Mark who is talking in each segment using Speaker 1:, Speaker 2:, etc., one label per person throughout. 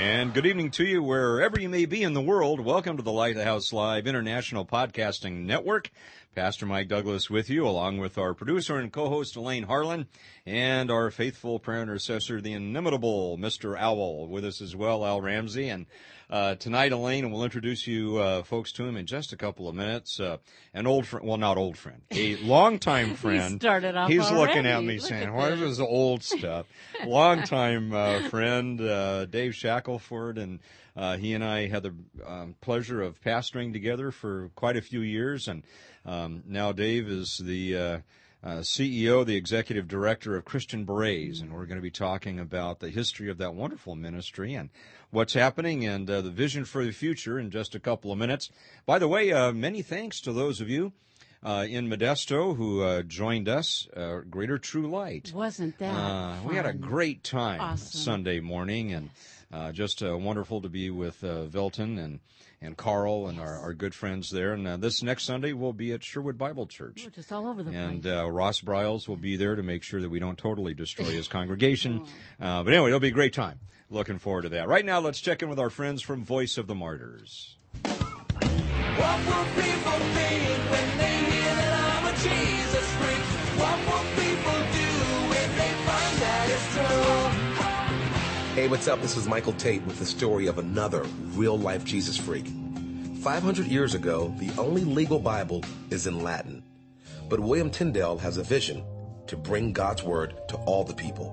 Speaker 1: And good evening to you wherever you may be in the world. Welcome to the Lighthouse Live International Podcasting Network. Pastor Mike Douglas with you, along with our producer and co-host Elaine Harlan, and our faithful prayer intercessor, the inimitable Mr. Al, with us as well, Al Ramsey. And uh, tonight, Elaine, and we'll introduce you uh, folks to him in just a couple of minutes. Uh, an old friend, well, not old friend, a longtime friend.
Speaker 2: he started off
Speaker 1: He's
Speaker 2: already.
Speaker 1: looking at me
Speaker 2: Look
Speaker 1: saying,
Speaker 2: at
Speaker 1: "What
Speaker 2: this."
Speaker 1: old stuff?" longtime uh, friend uh, Dave Shackelford, and uh, he and I had the um, pleasure of pastoring together for quite a few years, and um, now Dave is the uh, uh, CEO, the executive director of Christian Berets, and we're going to be talking about the history of that wonderful ministry and what's happening and uh, the vision for the future in just a couple of minutes. By the way, uh, many thanks to those of you. Uh, in Modesto, who uh, joined us, uh, Greater True Light.
Speaker 2: Wasn't that
Speaker 1: Uh, we had a great time
Speaker 2: Awesome.
Speaker 1: Sunday morning, and uh, just uh, wonderful to be with uh, Velton and and Carl and our, our good friends there. And uh, this next Sunday we'll be at Sherwood Bible Church.
Speaker 2: We're just all over the
Speaker 1: And
Speaker 2: place.
Speaker 1: uh, Ross Bryles will be there to make sure that we don't totally destroy his congregation. Uh, but anyway, it'll be a great time. Looking forward to that. Right now, let's check in with our friends from Voice of the Martyrs.
Speaker 3: Hey, what's up? This is Michael Tate with the story of another real life Jesus freak. 500 years ago, the only legal Bible is in Latin. But William Tyndale has a vision to bring God's word to all the people.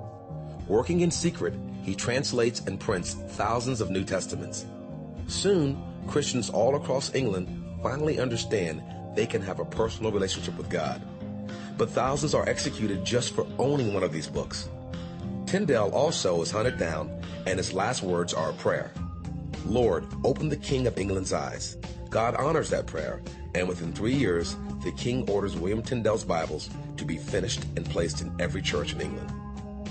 Speaker 3: Working in secret, he translates and prints thousands of New Testaments. Soon, Christians all across England finally understand they can have a personal relationship with God. But thousands are executed just for owning one of these books. Tyndale also is hunted down, and his last words are a prayer. Lord, open the King of England's eyes. God honors that prayer, and within three years, the King orders William Tyndale's Bibles to be finished and placed in every church in England.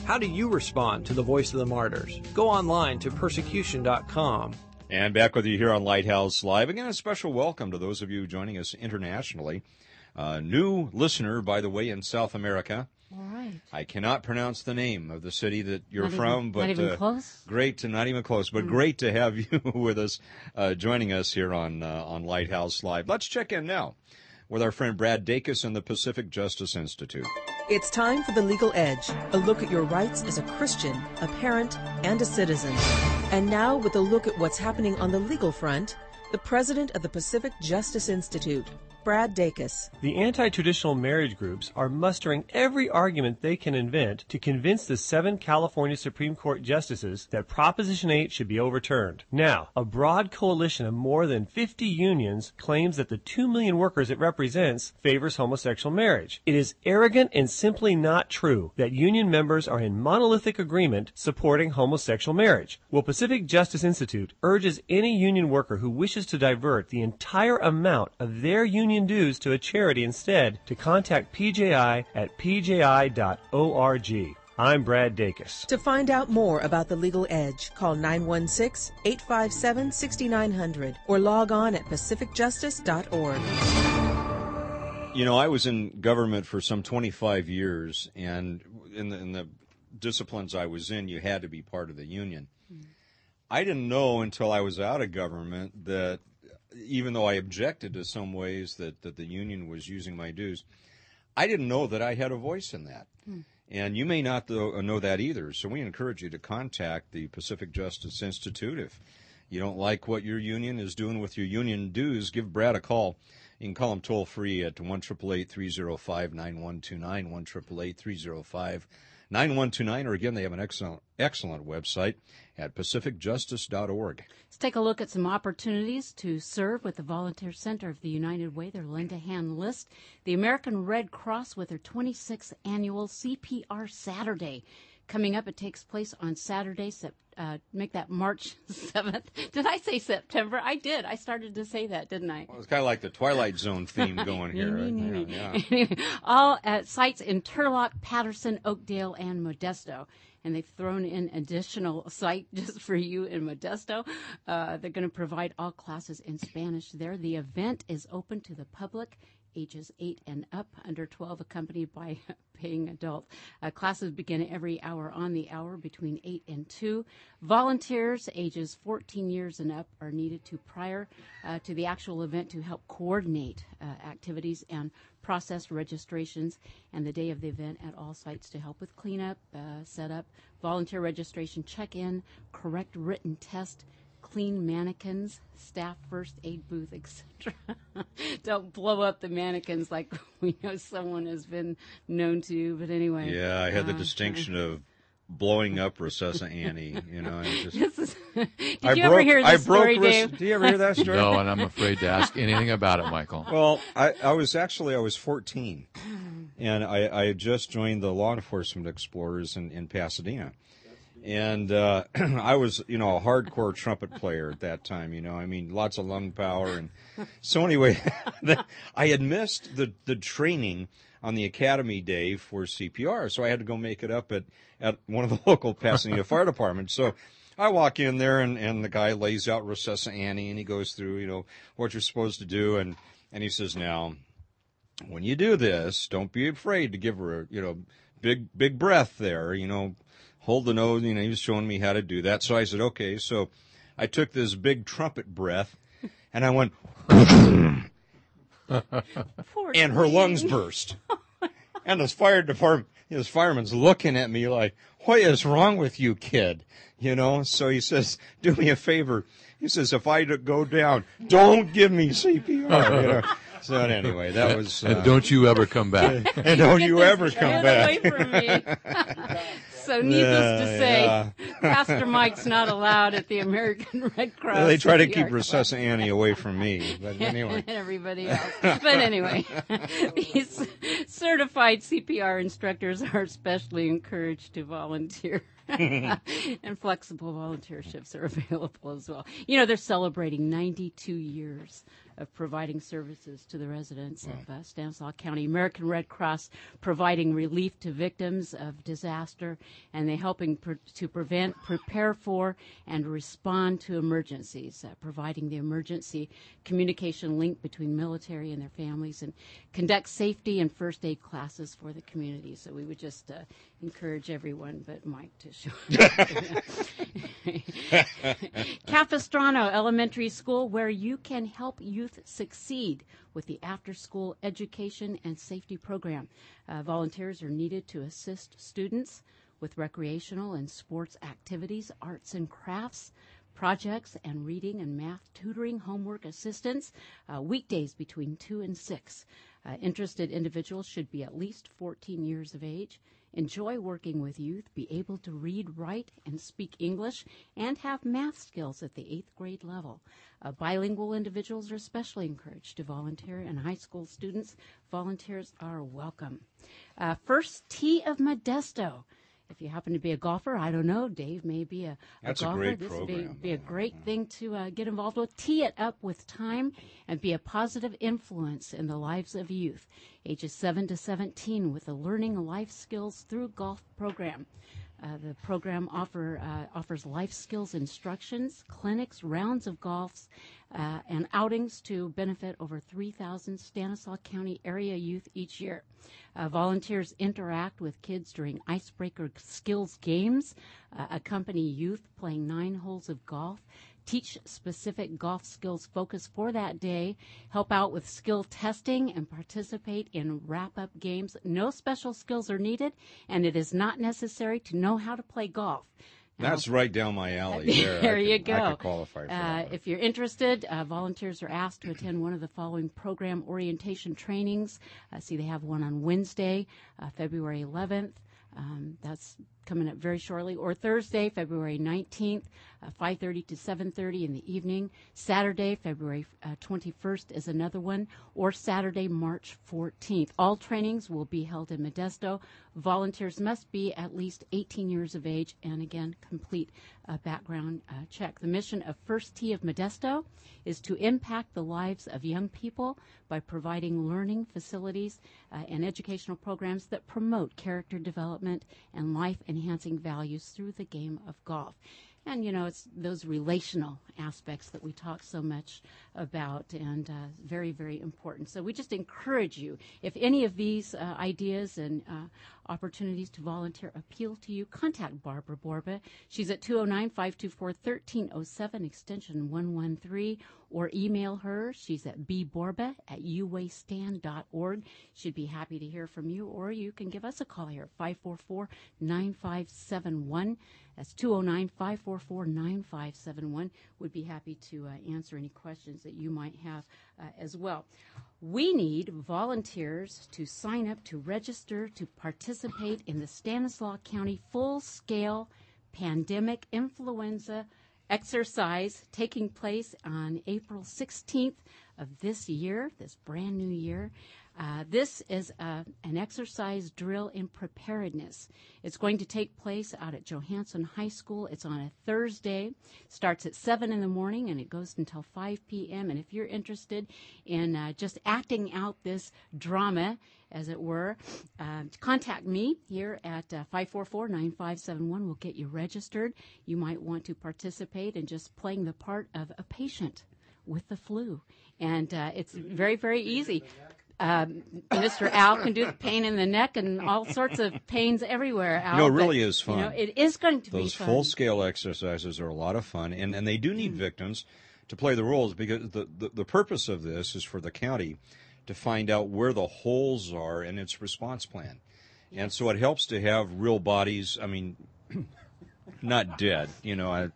Speaker 4: How do you respond to the voice of the martyrs? Go online to persecution.com.
Speaker 1: And back with you here on Lighthouse Live. Again, a special welcome to those of you joining us internationally. Uh, new listener, by the way, in South America.
Speaker 2: All right.
Speaker 1: I cannot pronounce the name of the city that you're
Speaker 2: Not even-
Speaker 1: from, but
Speaker 2: not even
Speaker 1: uh,
Speaker 2: close? Mm.
Speaker 1: Great to not even close, but great to have you with us, uh, joining us here on uh, on Lighthouse Live. Let's check in now with our friend Brad Dacus and the Pacific Justice Institute.
Speaker 5: It's time for The Legal Edge, a look at your rights as a Christian, a parent, and a citizen. And now, with a look at what's happening on the legal front, the president of the Pacific Justice Institute, Brad Dacus.
Speaker 4: The anti traditional marriage groups are mustering every argument they can invent to convince the seven California Supreme Court justices that Proposition 8 should be overturned. Now, a broad coalition of more than 50 unions claims that the 2 million workers it represents favors homosexual marriage. It is arrogant and simply not true that union members are in monolithic agreement supporting homosexual marriage. Well, Pacific Justice Institute urges any union worker who wishes to divert the entire amount of their union dues to a charity instead to contact PJI at pji.org. I'm Brad Dacus.
Speaker 5: To find out more about The Legal Edge, call 916 857 6900 or log on at pacificjustice.org.
Speaker 1: You know, I was in government for some 25 years, and in the, in the disciplines I was in, you had to be part of the union. Hmm. I didn't know until I was out of government that even though I objected to some ways that, that the union was using my dues, I didn't know that I had a voice in that. Hmm. And you may not know that either. So we encourage you to contact the Pacific Justice Institute if you don't like what your union is doing with your union dues, give Brad a call. You can call him toll free at 1 305 9129, 1 305 9129, or again, they have an excellent, excellent website at pacificjustice.org.
Speaker 2: Let's take a look at some opportunities to serve with the Volunteer Center of the United Way, their lend a hand list. The American Red Cross with their 26th annual CPR Saturday. Coming up, it takes place on Saturday, Sep- uh, make that March 7th. Did I say September? I did. I started to say that, didn't I?
Speaker 1: Well, it's kind of like the Twilight Zone theme going here. Yeah, yeah.
Speaker 2: All at sites in Turlock, Patterson, Oakdale, and Modesto. And they've thrown in additional site just for you in Modesto. Uh, they're going to provide all classes in Spanish there. The event is open to the public ages 8 and up, under 12, accompanied by a paying adult. Uh, classes begin every hour on the hour between 8 and 2. Volunteers ages 14 years and up are needed to prior uh, to the actual event to help coordinate uh, activities and process registrations and the day of the event at all sites to help with cleanup, uh, setup, volunteer registration, check-in, correct written test, clean mannequins, staff first aid booth, etc. Don't blow up the mannequins like we know someone has been known to. But anyway,
Speaker 1: Yeah, I had the
Speaker 2: uh,
Speaker 1: distinction of blowing up Resusci Annie. You know, and just,
Speaker 2: This is, did
Speaker 1: I
Speaker 2: you
Speaker 1: broke,
Speaker 2: ever hear
Speaker 1: I
Speaker 2: this
Speaker 1: broke
Speaker 2: story,
Speaker 1: Rec-
Speaker 2: Dave?
Speaker 1: Do you ever hear that story?
Speaker 6: No, and I'm afraid to ask anything about it, Michael.
Speaker 1: Well, I, I was actually I was 14, and I, I had just joined the law enforcement explorers in, in Pasadena, and uh, I was you know a hardcore trumpet player at that time. You know, I mean lots of lung power, and so anyway, I had missed the the training on the academy day for CPR, so I had to go make it up at at one of the local Pasadena fire departments. So. I walk in there and, and the guy lays out Resusci Annie and he goes through, you know, what you're supposed to do and, and he says, now, when you do this, don't be afraid to give her a, you know, big, big breath there, you know, hold the nose, you know, he was showing me how to do that. So I said, okay. So I took this big trumpet breath and I went, and her lungs burst. and this fire department, this fireman's looking at me like, what is wrong with you, kid? You know, so he says, do me a favor. He says, if I go down, don't give me CPR. You know? So anyway, that was, uh,
Speaker 6: And don't you ever come back.
Speaker 1: and don't you
Speaker 2: Get
Speaker 1: ever
Speaker 2: this
Speaker 1: come
Speaker 2: kid
Speaker 1: back.
Speaker 2: Away from me. so, needless to say,
Speaker 1: yeah.
Speaker 2: Pastor Mike's not allowed at the American Red Cross.
Speaker 1: they try to keep
Speaker 2: CPR
Speaker 1: Resusci Annie away from me. But anyway.
Speaker 2: and everybody else. But anyway, these certified CPR instructors are especially encouraged to volunteer. and flexible volunteerships are available as well. You know, they're celebrating 92 years of providing services to the residents of uh, Stanislaus County. American Red Cross providing relief to victims of disaster, and they're helping pre- to prevent, prepare for, and respond to emergencies, uh, providing the emergency communication link between military and their families, and conduct safety and first aid classes for the community. So we would just uh, encourage everyone but Mike to show up. Capistrano Elementary School, where you can help youth succeed with the after school education and safety program. Uh, volunteers are needed to assist students with recreational and sports activities, arts and crafts, projects, and reading and math tutoring, homework assistance, uh, weekdays between 2 and 6. Uh, interested individuals should be at least 14 years of age enjoy working with youth, be able to read, write, and speak English, and have math skills at the eighth grade level. Uh, bilingual individuals are especially encouraged to volunteer, and high school students, volunteers are welcome. Uh, First Tee of Modesto. If you happen to be a golfer, I don't know, Dave may be a, a
Speaker 1: That's a
Speaker 2: golfer.
Speaker 1: great
Speaker 2: this would be, be a great thing to uh, get involved with. Tee it up with time and be a positive influence in the lives of youth, ages 7 to 17, with a learning life skills through golf program. Uh, the program offer, uh, offers life skills instructions, clinics, rounds of golfs, uh, and outings to benefit over 3,000 Stanislaus County area youth each year. Uh, volunteers interact with kids during icebreaker skills games, uh, accompany youth playing nine holes of golf, teach specific golf skills focus for that day, help out with skill testing, and participate in wrap up games. No special skills are needed, and it is not necessary to know how to play golf.
Speaker 1: That's right down my alley. There,
Speaker 2: There
Speaker 1: I
Speaker 2: you
Speaker 1: could- I
Speaker 2: go.
Speaker 1: could qualify for
Speaker 2: Uh,
Speaker 1: that.
Speaker 2: if you're interested, uh, volunteers are asked to attend one of the following program orientation trainings. Uh, see, they have one on Wednesday, uh, February 11th. Um, that's coming up very shortly. Or Thursday, February 19th, uh, 5:30 to 7:30 in the evening. Saturday, February uh, 21st is another one. Or Saturday, March 14th. All trainings will be held in Modesto. Volunteers must be at least 18 years of age and again complete a background uh, check. The mission of First Tee of Modesto is to impact the lives of young people by providing learning facilities uh, and educational programs that promote character development and life enhancing values through the game of golf. And you know, it's those relational aspects that we talk so much about, and uh, very, very important. So we just encourage you, if any of these uh, ideas and uh, opportunities to volunteer appeal to you, contact Barbara Borba. She's at 209 524 1307, extension 113, or email her. She's at bborba at uwaystand.org. She'd be happy to hear from you, or you can give us a call here at 544 9571. That's 209 544 9571. Would be happy to uh, answer any questions that you might have uh, as well. We need volunteers to sign up to register to participate in the Stanislaus County full scale pandemic influenza exercise taking place on April 16th of this year, this brand new year. Uh, this is uh, an exercise drill in preparedness. It's going to take place out at Johansen High School. It's on a Thursday. Starts at 7 in the morning and it goes until 5 p.m. And if you're interested in uh, just acting out this drama, as it were, uh, contact me here at uh, 544 9571. We'll get you registered. You might want to participate in just playing the part of a patient with the flu. And uh, it's very, very easy. Um, Mr. Al can do the pain in the neck and all sorts of pains everywhere. Al,
Speaker 1: You know, it
Speaker 2: but,
Speaker 1: really is
Speaker 2: You know,
Speaker 1: fun.
Speaker 2: it is going to
Speaker 1: Those
Speaker 2: be fun.
Speaker 1: Those full scale exercises are a lot of fun, and, and they do need victims to play the roles because the, the, the purpose of this is for the county to find out where the holes are in its response plan. And so it helps to have real bodies, I mean, not dead, you know. I,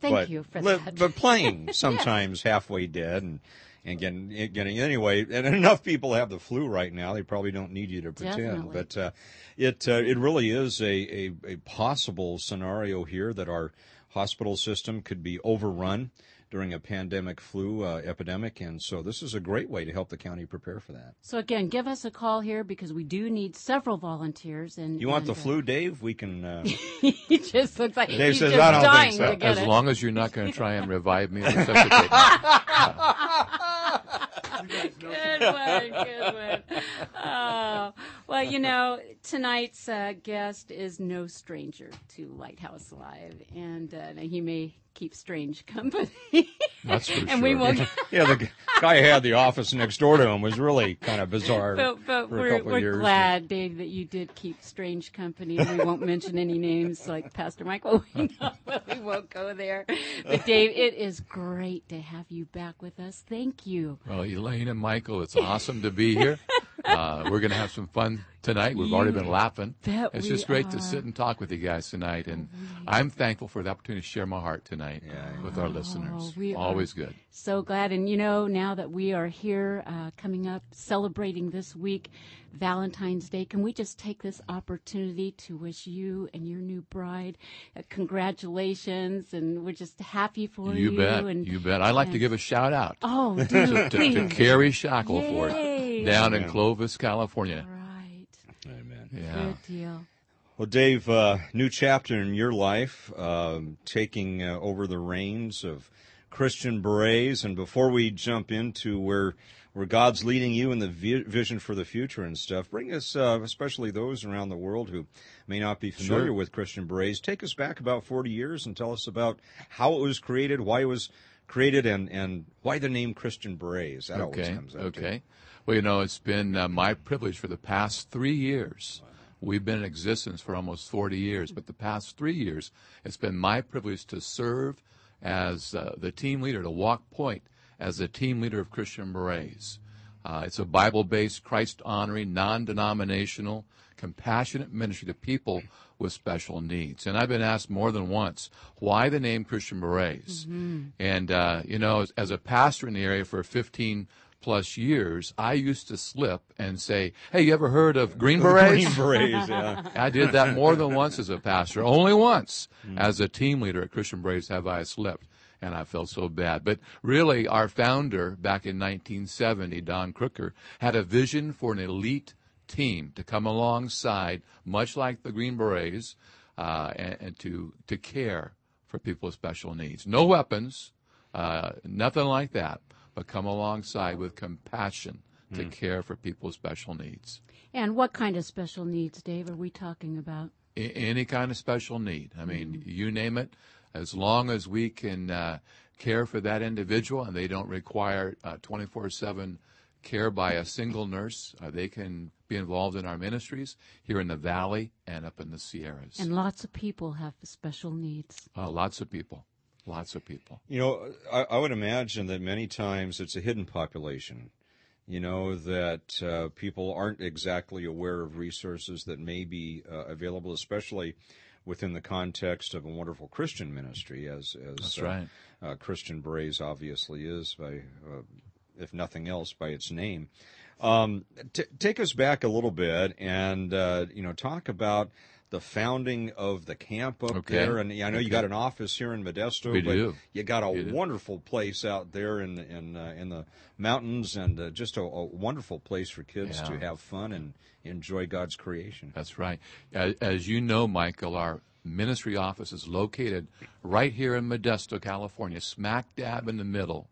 Speaker 2: Thank
Speaker 1: but,
Speaker 2: you for
Speaker 1: li-
Speaker 2: that.
Speaker 1: But playing sometimes halfway dead and, and getting, getting anyway. And enough people have the flu right now; they probably don't need you to pretend.
Speaker 2: Definitely.
Speaker 1: But uh, it uh, it really is a, a a possible scenario here that our hospital system could be overrun during a pandemic flu uh, epidemic, and so this is a great way to help the county prepare for that.
Speaker 2: So again, give us a call here because we do need several volunteers. And
Speaker 1: You want
Speaker 2: and,
Speaker 1: the
Speaker 2: uh,
Speaker 1: flu, Dave? We can. Uh,
Speaker 2: he just looks like
Speaker 1: Dave
Speaker 2: he's
Speaker 1: says,
Speaker 2: just
Speaker 1: "I don't think
Speaker 2: dying
Speaker 1: so."
Speaker 2: to get
Speaker 6: As
Speaker 2: it.
Speaker 6: long as you're not going to try and revive me or resuscitate me.
Speaker 2: Good one, good one. Oh, well, you know, tonight's uh, guest is no stranger to Lighthouse Live, and uh, he may keep strange company.
Speaker 6: That's for
Speaker 2: and we
Speaker 6: sure.
Speaker 2: won't.
Speaker 1: yeah, the guy who had the office next door to him was really kind of bizarre
Speaker 2: But, but
Speaker 1: for a
Speaker 2: we're,
Speaker 1: couple
Speaker 2: we're
Speaker 1: of years.
Speaker 2: glad, Dave, that you did keep strange company. We won't mention any names like Pastor Michael. We know, but we won't go there. But Dave, it is great to have you back with us. Thank you.
Speaker 6: Well, Elaine and Michael, it's awesome to be here. Uh, we're going to have some fun tonight. We've already been laughing. It's just great
Speaker 2: are.
Speaker 6: to sit and talk with you guys tonight, and I'm thankful for the opportunity to share my heart tonight with our listeners.
Speaker 2: Oh, we are-
Speaker 6: Always good.
Speaker 2: So glad. And you know, now that we are here uh, coming up, celebrating this week, Valentine's Day, can we just take this opportunity to wish you and your new bride uh, congratulations? And we're just happy for you.
Speaker 6: You bet.
Speaker 2: And,
Speaker 6: You bet. I'd like to give a shout out
Speaker 2: Oh,
Speaker 6: to,
Speaker 2: do
Speaker 6: to, to
Speaker 2: please.
Speaker 6: Carrie Shackelford
Speaker 2: Yay.
Speaker 6: down in Clovis, California.
Speaker 2: Right.
Speaker 1: Amen.
Speaker 6: Yeah.
Speaker 2: Good deal.
Speaker 1: Well, Dave, uh, new chapter in your life, um, taking uh, over the reins of Christian Berets. And before we jump into where where God's leading you in the vi- vision for the future and stuff, bring us, uh, especially those around the world who may not be familiar
Speaker 6: Sure.
Speaker 1: with Christian Berets, take us back about 40 years and tell us about how it was created, why it was created, and, and why the name Christian Berets. That always
Speaker 6: Okay.
Speaker 1: comes up.
Speaker 6: Okay. Well, you know, it's been uh, my privilege for the past three years. We've been in existence for almost 40 years, but the past three years, it's been my privilege to serve as uh, the team leader, to walk point as the team leader of Christian Berets. Uh, it's a Bible based, Christ honoring, non denominational, compassionate ministry to people with special needs. And I've been asked more than once why the name Christian Berets. And, uh, you know, as, as a pastor in the area for 15 plus years, I used to slip and say, Hey, you ever heard of Green Berets?
Speaker 1: Green berets, yeah.
Speaker 6: I did that more than once as a pastor. Only once as a team leader at Christian Berets have I slipped, and I felt so bad. But really, our founder back in 1970, Don Crooker, had a vision for an elite team to come alongside, much like the Green Berets, uh, and, and to to care for people with special needs. No weapons, uh, nothing like that, but come alongside with compassion to care for people with special needs.
Speaker 2: And what kind of special needs, Dave, are we talking about?
Speaker 6: Any kind of special need. I mean, you name it, as long as we can uh, care for that individual and they don't require twenty four seven care by a single nurse, uh, they can be involved in our ministries here in the valley and up in the Sierras.
Speaker 2: And lots of people have special needs.
Speaker 6: uh, lots of people, lots of people.
Speaker 1: You know, I, I would imagine that many times it's a hidden population. You know, that uh, people aren't exactly aware of resources that may be uh, available, especially within the context of a wonderful Christian ministry, as, as uh,
Speaker 6: right.
Speaker 1: uh, Christian Berets obviously is, by, uh, if nothing else, by its name. Um, t- take us back a little bit and, uh, you know, talk about the founding of the camp up
Speaker 6: Okay.
Speaker 1: there. And I know you got an office here in Modesto,
Speaker 6: We
Speaker 1: but
Speaker 6: do.
Speaker 1: you got a
Speaker 6: We do.
Speaker 1: wonderful place out there in in uh, in the mountains, and uh, just a, a wonderful place for kids
Speaker 6: Yeah.
Speaker 1: to have fun and enjoy God's creation.
Speaker 6: That's right. As, as you know, Michael, our ministry office is located right here in Modesto, California, smack dab in the middle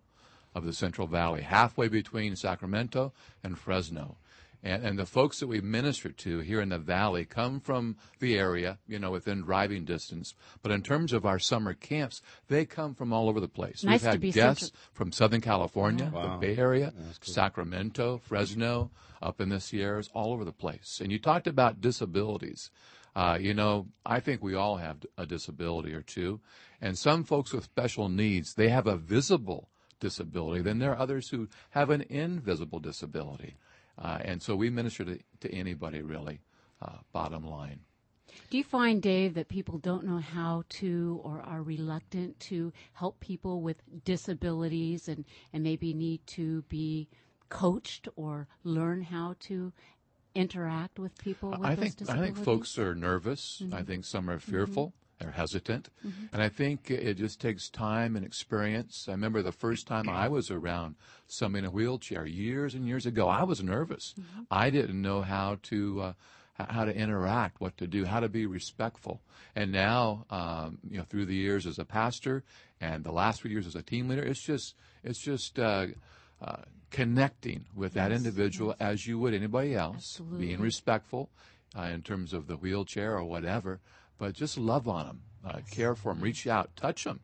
Speaker 6: of the Central Valley, halfway between Sacramento and Fresno. And, and the folks that we minister to here in the valley come from the area, you know, within driving distance. But in terms of our summer camps, they come from all over the place.
Speaker 2: Nice
Speaker 6: We've
Speaker 2: to
Speaker 6: had
Speaker 2: be
Speaker 6: guests
Speaker 2: central-
Speaker 6: from Southern California,
Speaker 1: Wow.
Speaker 6: the Bay Area, Sacramento, Fresno, up in the Sierras, all over the place. And you talked about disabilities. Uh, you know, I think we all have a disability or two. And some folks with special needs, they have a visible disability. Then there are others who have an invisible disability. Uh, and so we minister to, to anybody, really, uh, bottom line.
Speaker 2: Do you find, Dave, that people don't know how to or are reluctant to help people with disabilities and, and maybe need to be coached or learn how to interact with people with
Speaker 6: I
Speaker 2: those
Speaker 6: think I think folks are nervous. I think some are fearful. They're hesitant, and I think it just takes time and experience. I remember the first time I was around somebody in a wheelchair years and years ago. I was nervous. I didn't know how to uh, how to interact, what to do, how to be respectful. And now, um, you know, through the years as a pastor and the last few years as a team leader, it's just it's just. Uh, uh, connecting with that individual as you would anybody else,
Speaker 2: Absolutely.
Speaker 6: being respectful uh, in terms of the wheelchair or whatever, but just love on them, uh, care for them, reach out, touch them,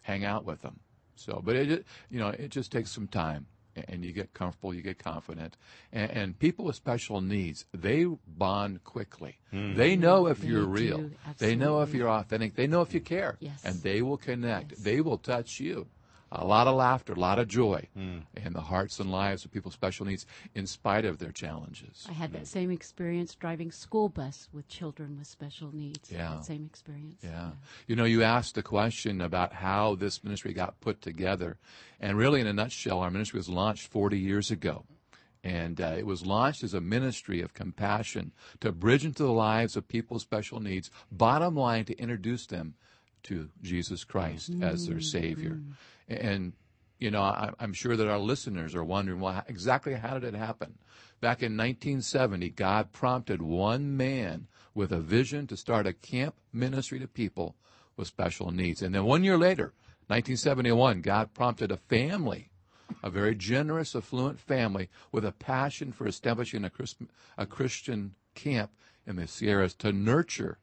Speaker 6: hang out with them. So, but it, you know, it just takes some time, and you get comfortable, you get confident, and, and people with special needs, they bond quickly. They know if
Speaker 2: They
Speaker 6: you're
Speaker 2: do,
Speaker 6: real. They know if you're authentic. They know if you care,
Speaker 2: Yes.
Speaker 6: and they will connect.
Speaker 2: Yes.
Speaker 6: They will touch you. A lot of laughter, a lot of joy hmm. in the hearts and lives of people with special needs, in spite of their challenges.
Speaker 2: I had that hmm. same experience driving school bus with children with special needs.
Speaker 6: Yeah.
Speaker 2: That same experience.
Speaker 6: Yeah. You know, you asked the question about how this ministry got put together. And really, in a nutshell, our ministry was launched 40 years ago. And uh, it was launched as a ministry of compassion to bridge into the lives of people with special needs. Bottom line, to introduce them to Jesus Christ as their mm-hmm. Savior. Mm-hmm. And, you know, I, I'm sure that our listeners are wondering, well, exactly how did it happen? Back in 1970, God prompted one man with a vision to start a camp ministry to people with special needs. And then one year later, 1971, God prompted a family, a very generous, affluent family with a passion for establishing a, Christ, a Christian camp in the Sierras to nurture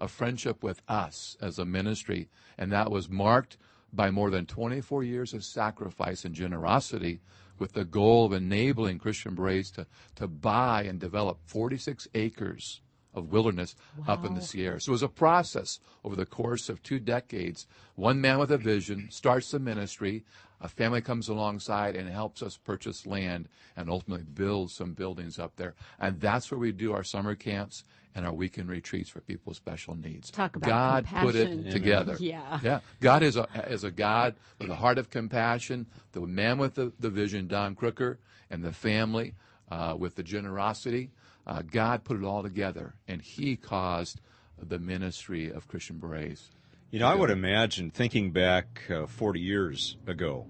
Speaker 6: a friendship with us as a ministry. And that was marked by more than 24 years of sacrifice and generosity with the goal of enabling Christian Berets to, to buy and develop 46 acres of wilderness up in the
Speaker 2: Wow.
Speaker 6: Sierras. So it was a process over the course of two decades. One man with a vision starts the ministry. A family comes alongside and helps us purchase land and ultimately build some buildings up there. And that's where we do our summer camps and our weekend retreats for people with special needs.
Speaker 2: Talk about
Speaker 6: God put it together.
Speaker 2: Yeah.
Speaker 6: Yeah. God is a, is a God with a heart of compassion. The man with the, the vision, Don Crooker, and the family uh, with the generosity. Uh, God put it all together, and He caused the ministry of Christian Berets.
Speaker 1: You know, I would imagine thinking back uh, 40 years ago,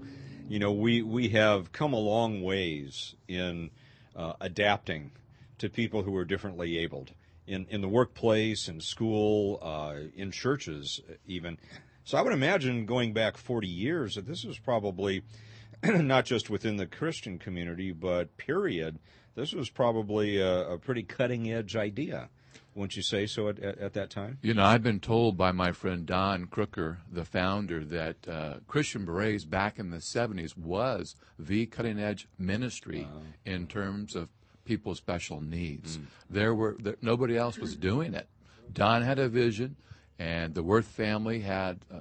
Speaker 1: you know, we, we have come a long ways in uh, adapting to people who are differently abled in, in the workplace, in school, uh, in churches, even. So I would imagine going back 40 years that this was probably not just within the Christian community, but period. This was probably a, a pretty cutting edge idea. Wouldn't you say so at, at, at that time?
Speaker 6: You know, I've been told by my friend Don Crooker, the founder, that uh, Christian Berets back in the 70s was the cutting edge ministry in terms of people's special needs. There were there, nobody else was doing it. Don had a vision, and the Worth family had uh,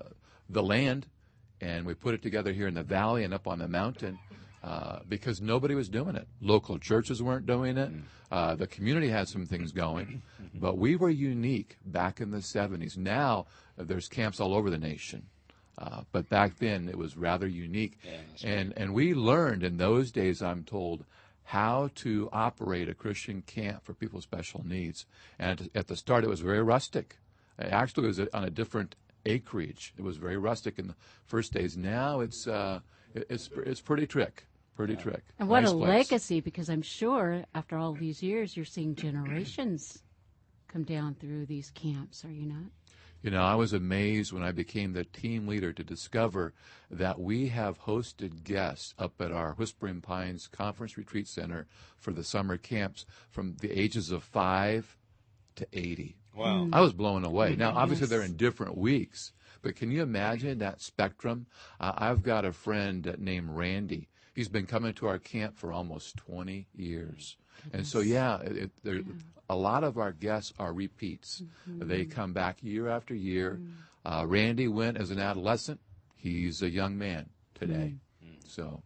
Speaker 6: the land, and we put it together here in the valley and up on the mountain. Uh, because nobody was doing it. Local churches weren't doing it. Uh, the community had some things going, but we were unique back in the 70s. Now there's camps all over the nation. Uh, but back then it was rather unique. and, and we learned in those days, I'm told, how to operate a Christian camp for people with special needs. And at the start, it was very rustic. It Actually, it was on a different acreage. It was very rustic in the first days. Now it's uh, it- it's it's pretty trick, pretty trick.
Speaker 2: And what
Speaker 6: Nice
Speaker 2: a
Speaker 6: place.
Speaker 2: legacy, because I'm sure after all these years, you're seeing generations come down through these camps, are you not?
Speaker 6: You know, I was amazed when I became the team leader to discover that we have hosted guests up at our Whispering Pines Conference Retreat Center for the summer camps from the ages of five to 80.
Speaker 1: Wow.
Speaker 6: I was blown away. Now, obviously,
Speaker 2: Yes.
Speaker 6: they're in different weeks, but can you imagine that spectrum? Uh, I've got a friend named Randy. He's been coming to our camp for almost 20 years. And so, yeah, it, it, there, a lot of our guests are repeats. They come back year after year. Uh, Randy went as an adolescent. He's a young man today. So,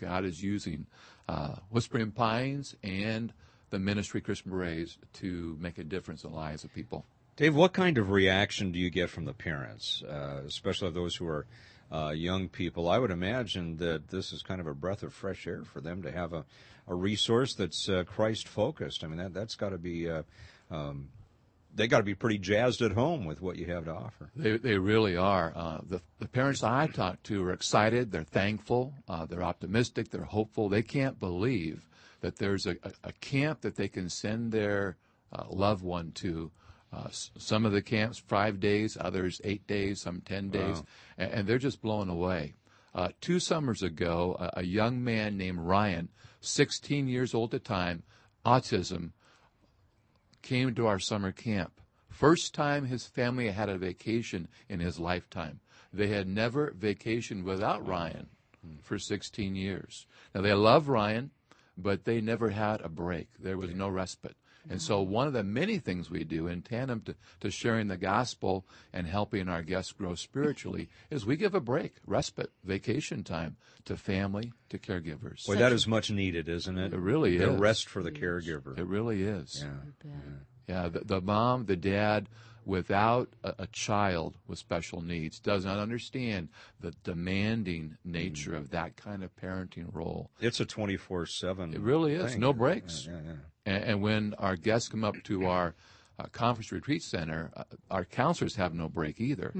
Speaker 6: God is using uh, Whispering Pines and the ministry Christian Berets to make a difference in the lives of people.
Speaker 1: Dave, what kind of reaction do you get from the parents, uh, especially those who are uh, young people? I would imagine that this is kind of a breath of fresh air for them to have a, a resource that's uh, Christ focused. I mean, that that's got to be uh, um, they got to be pretty jazzed at home with what you have to offer.
Speaker 6: They, they really are. Uh, the, the parents I talk to are excited. They're thankful. Uh, they're optimistic. They're hopeful. They can't believe that there's a, a, a camp that they can send their uh, loved one to. Uh, some of the camps five days, others eight days, some ten days, and, and they're just blown away. Uh, two summers ago, a, a young man named Ryan, 16 years old at the time, autism, came to our summer camp. First time his family had a vacation in his lifetime. They had never vacationed without Ryan for 16 years. Now they love Ryan, but they never had a break. There was no respite. And so one of the many things we do in tandem to, to sharing the gospel and helping our guests grow spiritually is we give a break, respite, vacation time to family, to caregivers.
Speaker 1: Boy, that is much needed, isn't it?
Speaker 6: It really
Speaker 1: the
Speaker 6: is.
Speaker 1: rest for the caregiver.
Speaker 6: It really is.
Speaker 1: yeah.
Speaker 6: Yeah, the, the mom, the dad, without a, a child with special needs, does not understand the demanding nature mm. of that kind of parenting role.
Speaker 1: It's a twenty four seven.
Speaker 6: It really is.
Speaker 1: thing.
Speaker 6: No breaks.
Speaker 1: Yeah, yeah, yeah.
Speaker 6: And, and when our guests come up to our uh, conference retreat center, uh, our counselors have no break either.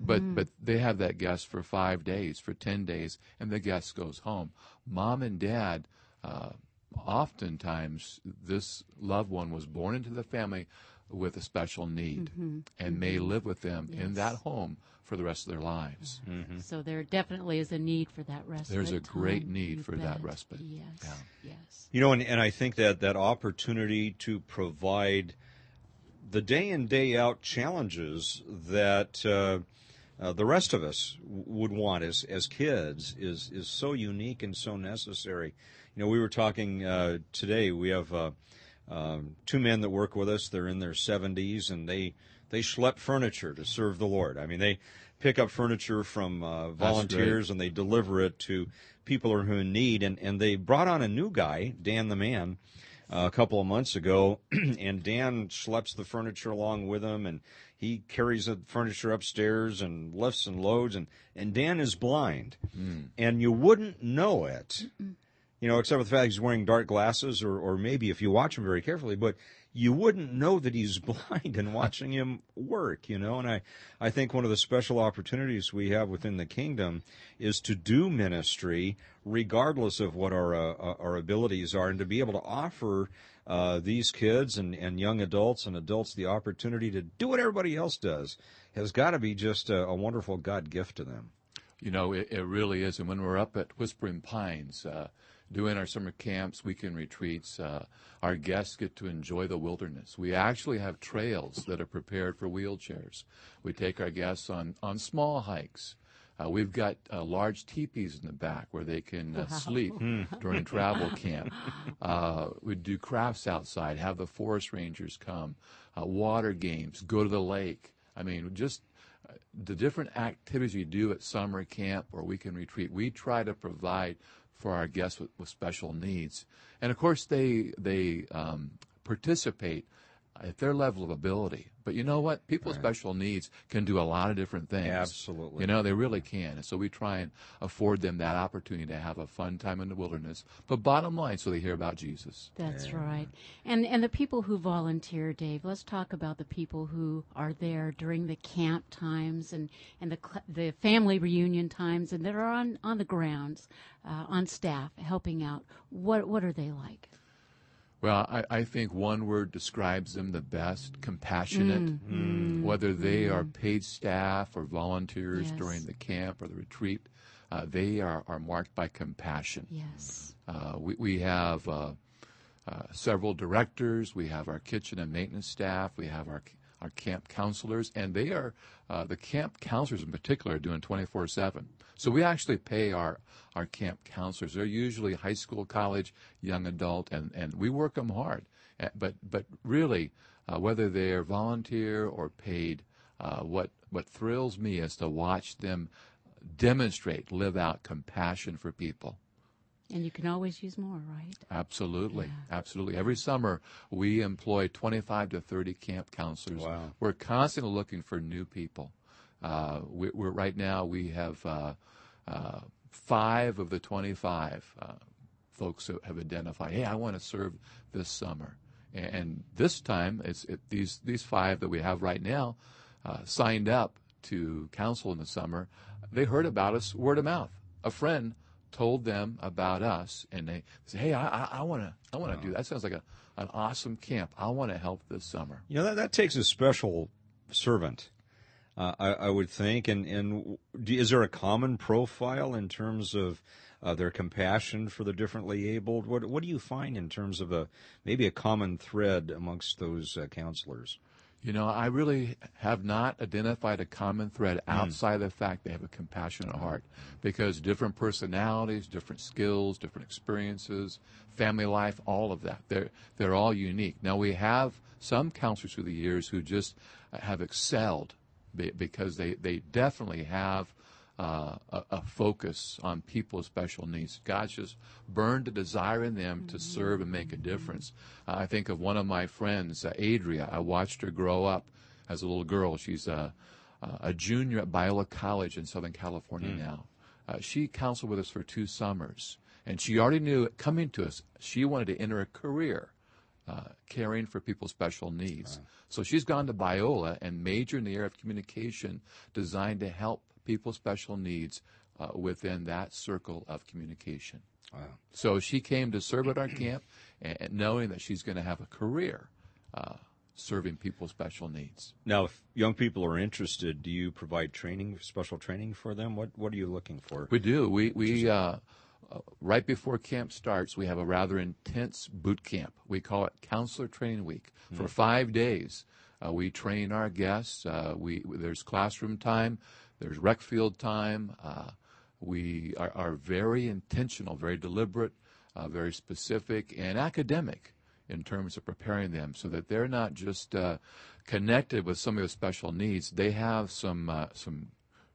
Speaker 6: But but they have that guest for five days, for ten days, and the guest goes home. Mom and dad. Uh, oftentimes, this loved one was born into the family with a special need, and may live with them in that home for the rest of their lives.
Speaker 2: So there definitely is a need for that respite.
Speaker 6: There's a great
Speaker 2: time.
Speaker 6: need
Speaker 2: You
Speaker 6: for that respite.
Speaker 2: Yes.
Speaker 6: Yeah.
Speaker 2: Yes.
Speaker 1: You know, and, and I think that that opportunity to provide the day in day out challenges that uh, uh, the rest of us w- would want as as kids is is so unique and so necessary. You know, we were talking uh, today. We have uh, um, two men that work with us. They're in their 70s, and they they schlep furniture to serve the Lord. I mean, they pick up furniture from uh, volunteers and they deliver it to people who are in need. And, and they brought on a new guy, Dan the Man, uh, a couple of months ago, and Dan schleps the furniture along with him, and he carries the furniture upstairs and lifts and loads, and, and Dan is blind, and you wouldn't know it, you know, except for the fact he's wearing dark glasses, or, or maybe if you watch him very carefully, but you wouldn't know that he's blind and watching him work, you know. And I, I think one of the special opportunities we have within the kingdom is to do ministry regardless of what our uh, our abilities are, and to be able to offer uh, these kids and, and young adults and adults the opportunity to do what everybody else does has got to be just a, a wonderful God gift to them.
Speaker 6: You know, it, it really is. And when we're up at Whispering Pines, uh, doing our summer camps, weekend retreats, uh, our guests get to enjoy the wilderness. We actually have trails that are prepared for wheelchairs. We take our guests on, on small hikes. Uh, we've got uh, large teepees in the back where they can uh, sleep during travel camp. Uh, we do crafts outside, have the forest rangers come, uh, water games, go to the lake. I mean, just the different activities you do at summer camp or weekend retreat, we try to provide for our guests with, with special needs. And of course, they, they um, participate at their level of ability. But you know what? People with special needs can do a lot of different things.
Speaker 1: Absolutely.
Speaker 6: You know, they really can. And so we try and afford them that opportunity to have a fun time in the wilderness. But bottom line, so they hear about Jesus.
Speaker 2: That's right. And and the people who volunteer, Dave. Let's talk about the people who are there during the camp times and and the cl- the family reunion times, and that are on on the grounds, uh, on staff, helping out. What what are they like?
Speaker 6: Well, I, I think one word describes them the best compassionate. Whether they are paid staff or volunteers
Speaker 2: Yes.
Speaker 6: during the camp or the retreat, uh, they are, are marked by compassion.
Speaker 2: Yes.
Speaker 6: Uh, we, we have uh, uh, several directors. We have our kitchen and maintenance staff. We have our our camp counselors, and they are uh, the camp counselors in particular are doing 24/7. So we actually pay our our camp counselors. They're usually high school, college, young adult, and, and we work them hard. Uh, But but really, uh, whether they're volunteer or paid, uh, what what thrills me is to watch them demonstrate, live out compassion for people.
Speaker 2: And you can always use more, right?
Speaker 6: Absolutely, absolutely. Every summer, we employ 25 to 30 camp counselors.
Speaker 1: Wow.
Speaker 6: We're constantly looking for new people. Uh, we, we're right now we have uh, uh, five of the 25 uh, folks who have identified. Hey, I want to serve this summer, and, and this time it's it, these these five that we have right now uh, signed up to counsel in the summer. They heard about us word of mouth. A friend told them about us, and they said, "Hey, I want to, I want to do that. Sounds like a, an awesome camp. I want to help this summer."
Speaker 1: You know that that takes a special servant, uh, I, I would think. And and do, is there a common profile in terms of uh, their compassion for the differently abled? What what do you find in terms of a maybe a common thread amongst those uh, counselors?
Speaker 6: You know, I really have not identified a common thread hmm. outside of the fact they have a compassionate heart because different personalities, different skills, different experiences, family life, all of that. They're, they're all unique. Now, we have some counselors through the years who just have excelled because they, they definitely have uh, a, a focus on people with special needs. God's just burned a desire in them to serve and make a difference. Uh, I think of one of my friends, uh, Adria. I watched her grow up as a little girl. She's a, a junior at Biola College in Southern California now. Uh, she counseled with us for two summers, and she already knew coming to us she wanted to enter a career uh, caring for people with special needs. So she's gone to Biola and majored in the area of communication designed to help people special needs uh, within that circle of communication. So she came to serve at our camp and, knowing that she's going to have a career uh, serving people with special needs.
Speaker 1: Now, if young people are interested, do you provide training, special training for them? What what are you looking for?
Speaker 6: We do. We we uh, uh, right before camp starts, we have a rather intense boot camp. We call it Counselor Training Week. For five days, uh, we train our guests. Uh, we there's classroom time, there's rec field time. Uh, we are, are very intentional, very deliberate, uh, very specific, and academic in terms of preparing them so that they're not just uh, connected with somebody with special needs. They have some uh, some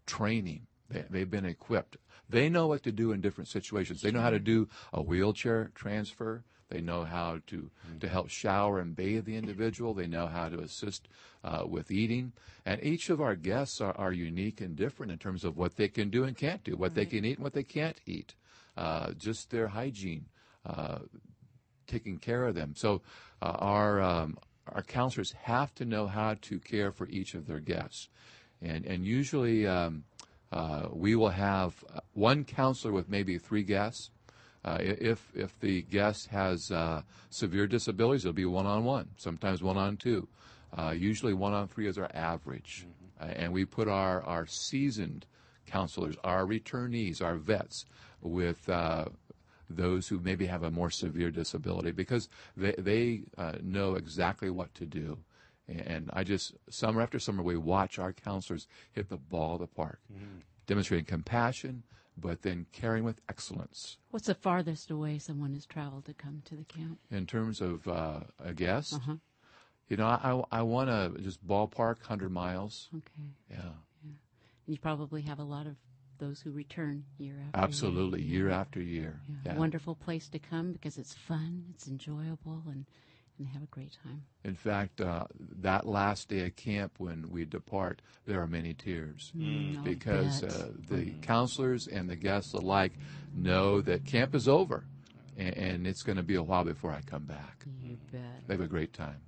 Speaker 6: training. They, they've been equipped. They know what to do in different situations. They know how to do a wheelchair transfer. They know how to, to help shower and bathe the individual. They know how to assist uh, with eating. And each of our guests are, are unique and different in terms of what they can do and can't do, what they can eat and what they can't eat, uh, just their hygiene, uh, taking care of them. So uh, our um, our counselors have to know how to care for each of their guests, and and usually um, uh, we will have uh, one counselor with maybe three guests. Uh, if if the guest has uh, severe disabilities, it'll be one on one. Sometimes one on two. Uh, usually one on three is our average, Uh, and we put our our seasoned counselors, our returnees, our vets, with uh, those who maybe have a more severe disability because they, they uh, know exactly what to do. And I just, summer after summer, we watch our counselors hit the ball of the park, demonstrating compassion, but then caring with excellence.
Speaker 2: What's the farthest away someone has traveled to come to the camp?
Speaker 6: In terms of uh, a guest, you know, I, I want to just ballpark 100 miles.
Speaker 2: Okay.
Speaker 6: Yeah,
Speaker 2: You probably have a lot of those who return year after
Speaker 6: absolutely,
Speaker 2: year.
Speaker 6: year after year.
Speaker 2: Yeah.
Speaker 6: Yeah.
Speaker 2: Wonderful place to come because it's fun, it's enjoyable, and, and have a great time.
Speaker 6: In fact, uh, that last day of camp when we depart, there are many tears
Speaker 2: Mm,
Speaker 6: because uh, the counselors and the guests alike know that camp is over, and, and it's going to be a while before I come back.
Speaker 2: You bet.
Speaker 6: They have a great time.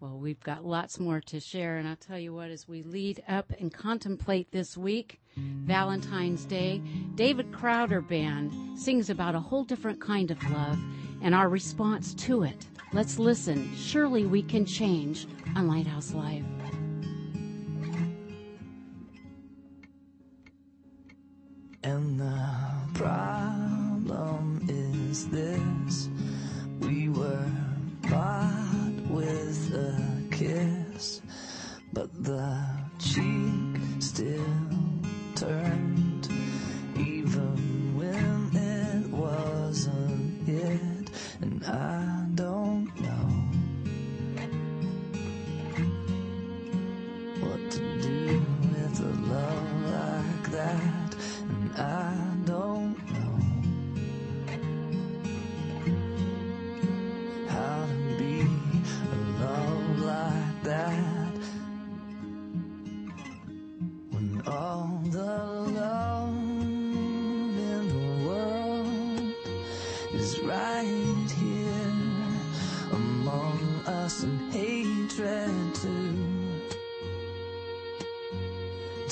Speaker 2: Well, we've got lots more to share, and I'll tell you what, as we lead up and contemplate this week, Valentine's Day, David Crowder Band sings about a whole different kind of love and our response to it. Let's listen. Surely we can change on Lighthouse Live.
Speaker 7: And the problem is this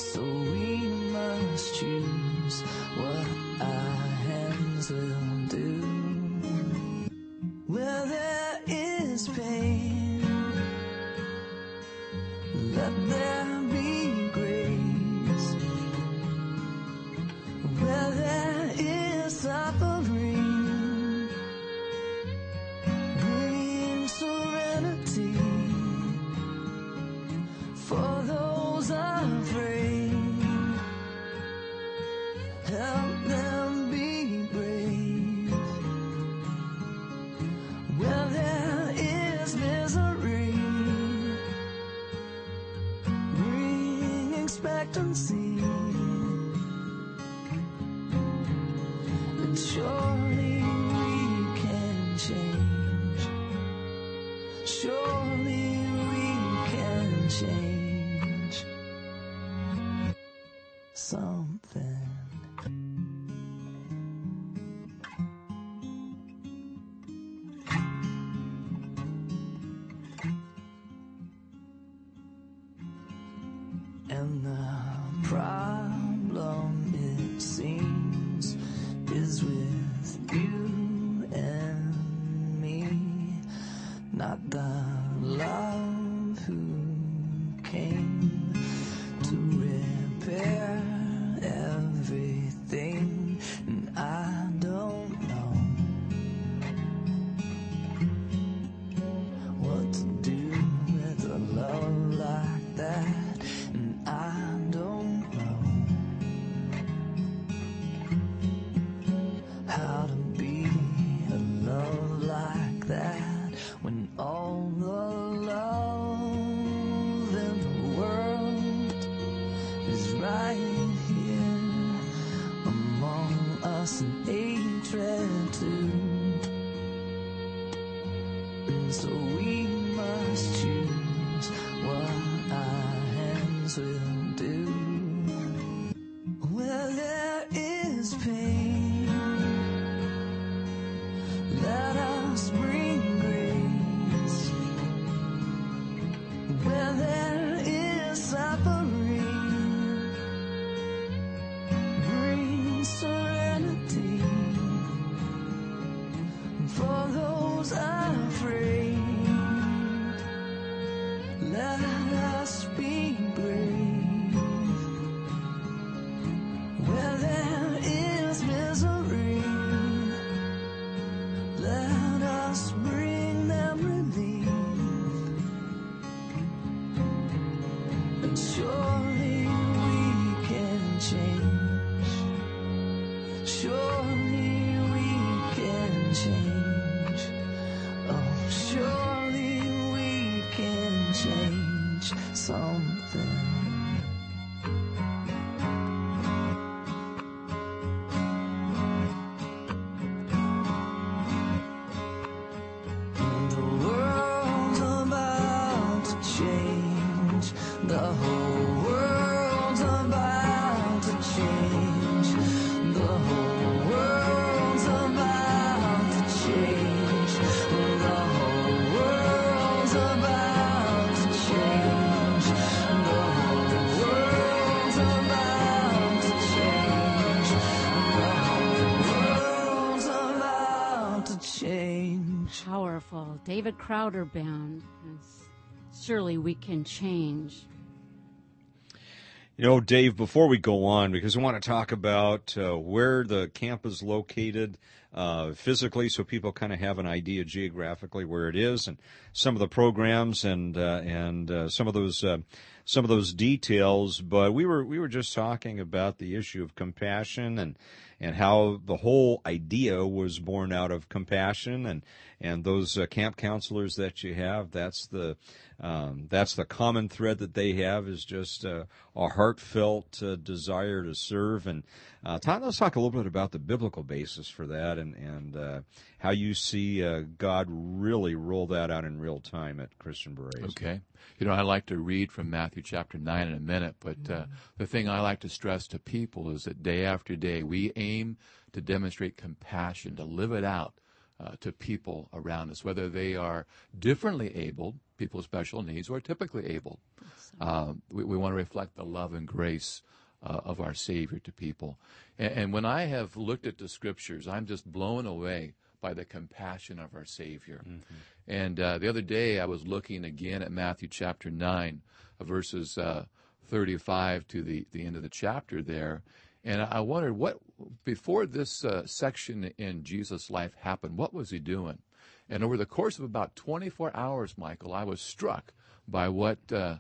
Speaker 7: So
Speaker 2: David Crowder Band. Surely we can change.
Speaker 1: You know, Dave, before we go on, because I want to talk about uh, where the camp is located uh, physically, so people kind of have an idea geographically where it is, and some of the programs and uh, and uh, some of those uh, some of those details. But we were we were just talking about the issue of compassion and and how the whole idea was born out of compassion and and those uh, camp counselors that you have. That's the um, that's the common thread that they have is just uh, a heartfelt uh, desire to serve. And uh, Todd, let's talk a little bit about the biblical basis for that and and uh, how you see uh, God really roll that out in real time at Christian Berets.
Speaker 6: Okay. You know, I like to read from Matthew chapter 9 in a minute, but uh, the thing I like to stress to people is that day after day, we aim to demonstrate compassion, to live it out uh, to people around us, whether they are differently abled, people with special needs, or typically abled. Um, we, we want to reflect the love and grace uh, of our Savior to people. And, and when I have looked at the scriptures, I'm just blown away by the compassion of our Savior. And uh, the other day, I was looking again at Matthew chapter 9, uh, verses uh, 35 to the, the end of the chapter there. And I wondered what, before this uh, section in Jesus' life happened, what was he doing? And over the course of about 24 hours, Michael, I was struck by what uh,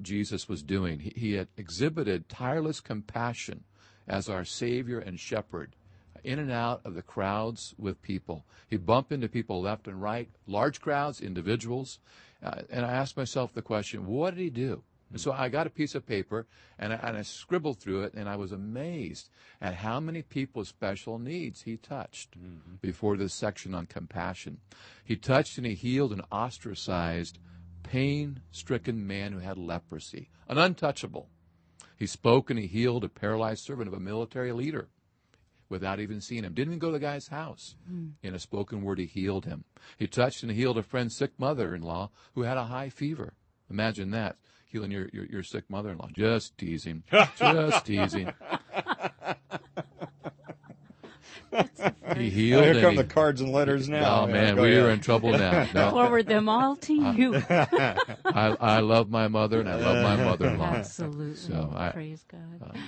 Speaker 6: Jesus was doing. He, he had exhibited tireless compassion as our Savior and Shepherd in and out of the crowds with people. He'd bump into people left and right, large crowds, individuals. Uh, and I asked myself the question, what did he do? And so I got a piece of paper and I, and I scribbled through it, and I was amazed at how many people with special needs he touched mm-hmm. before this section on compassion. He touched and he healed an ostracized, pain stricken man who had leprosy, an untouchable. He spoke and he healed a paralyzed servant of a military leader without even seeing him. Didn't even go to the guy's house. Mm. In a spoken word, he healed him. He touched and healed a friend's sick mother in law who had a high fever. Imagine that. Healing your, your, your sick mother in law. Just teasing. Just teasing. he healed
Speaker 1: Here come
Speaker 6: he-
Speaker 1: the cards and letters now.
Speaker 6: Oh man,
Speaker 1: Go
Speaker 6: we
Speaker 1: ahead.
Speaker 6: are in trouble now. No,
Speaker 2: Forward them all to you.
Speaker 6: I, I love my mother and I love my mother-in-law.
Speaker 2: Absolutely.
Speaker 6: So I-
Speaker 2: Praise God.
Speaker 6: Uh,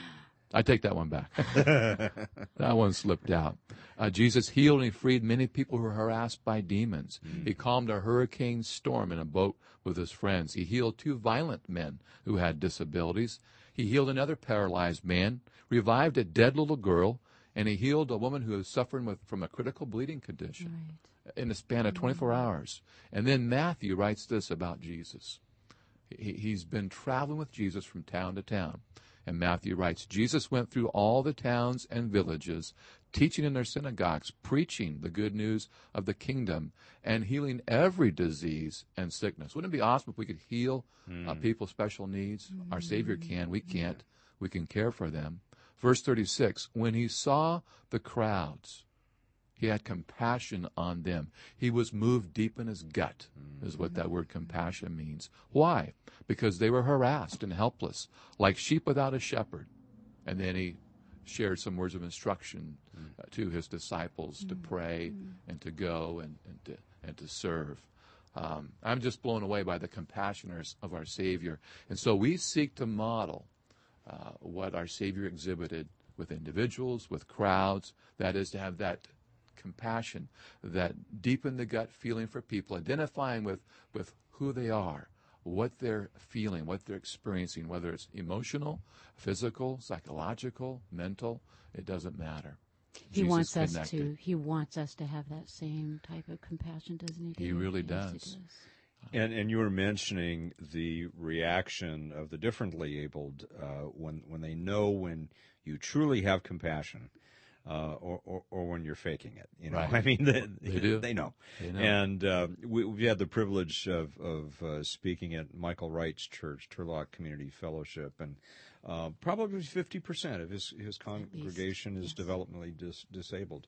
Speaker 6: I take that one back. that one slipped out. Uh, Jesus healed and he freed many people who were harassed by demons. He calmed a hurricane storm in a boat with his friends. He healed two violent men who had disabilities. He healed another paralyzed man, revived a dead little girl, and he healed a woman who was suffering with, from a critical bleeding condition in the span of 24 hours. And then Matthew writes this about Jesus. He, he's been traveling with Jesus from town to town. And Matthew writes, Jesus went through all the towns and villages, teaching in their synagogues, preaching the good news of the kingdom, and healing every disease and sickness. Wouldn't it be awesome if we could heal uh, people's special needs? Our Savior can. We can't. We can care for them. Verse 36 When he saw the crowds, he had compassion on them. He was moved deep in his gut, is what that word compassion means. Why? Because they were harassed and helpless, like sheep without a shepherd. And then he shared some words of instruction uh, to his disciples to pray and to go and, and, to, and to serve. Um, I'm just blown away by the compassion of- of our Savior. And so we seek to model uh, what our Savior exhibited with individuals, with crowds. That is to have that compassion, that deep in the gut feeling for people, identifying with, with who they are, what they're feeling, what they're experiencing, whether it's emotional, physical, psychological, mental, it doesn't matter.
Speaker 2: He
Speaker 6: Jesus
Speaker 2: wants us
Speaker 6: connected.
Speaker 2: to. He wants us to have that same type of compassion, doesn't he?
Speaker 6: He really
Speaker 2: Yes, he
Speaker 6: does.
Speaker 1: And and you were mentioning the reaction of the differently abled uh, when when they know when you truly have compassion, uh, or, or or when you're faking it. You know,
Speaker 6: Right.
Speaker 1: I mean, they,
Speaker 6: They do.
Speaker 1: They know.
Speaker 6: They know.
Speaker 1: And uh, we, we had the privilege of of uh, speaking at Michael Wright's church, Turlock Community Fellowship, and uh, probably fifty percent of his his congregation is developmentally dis- disabled.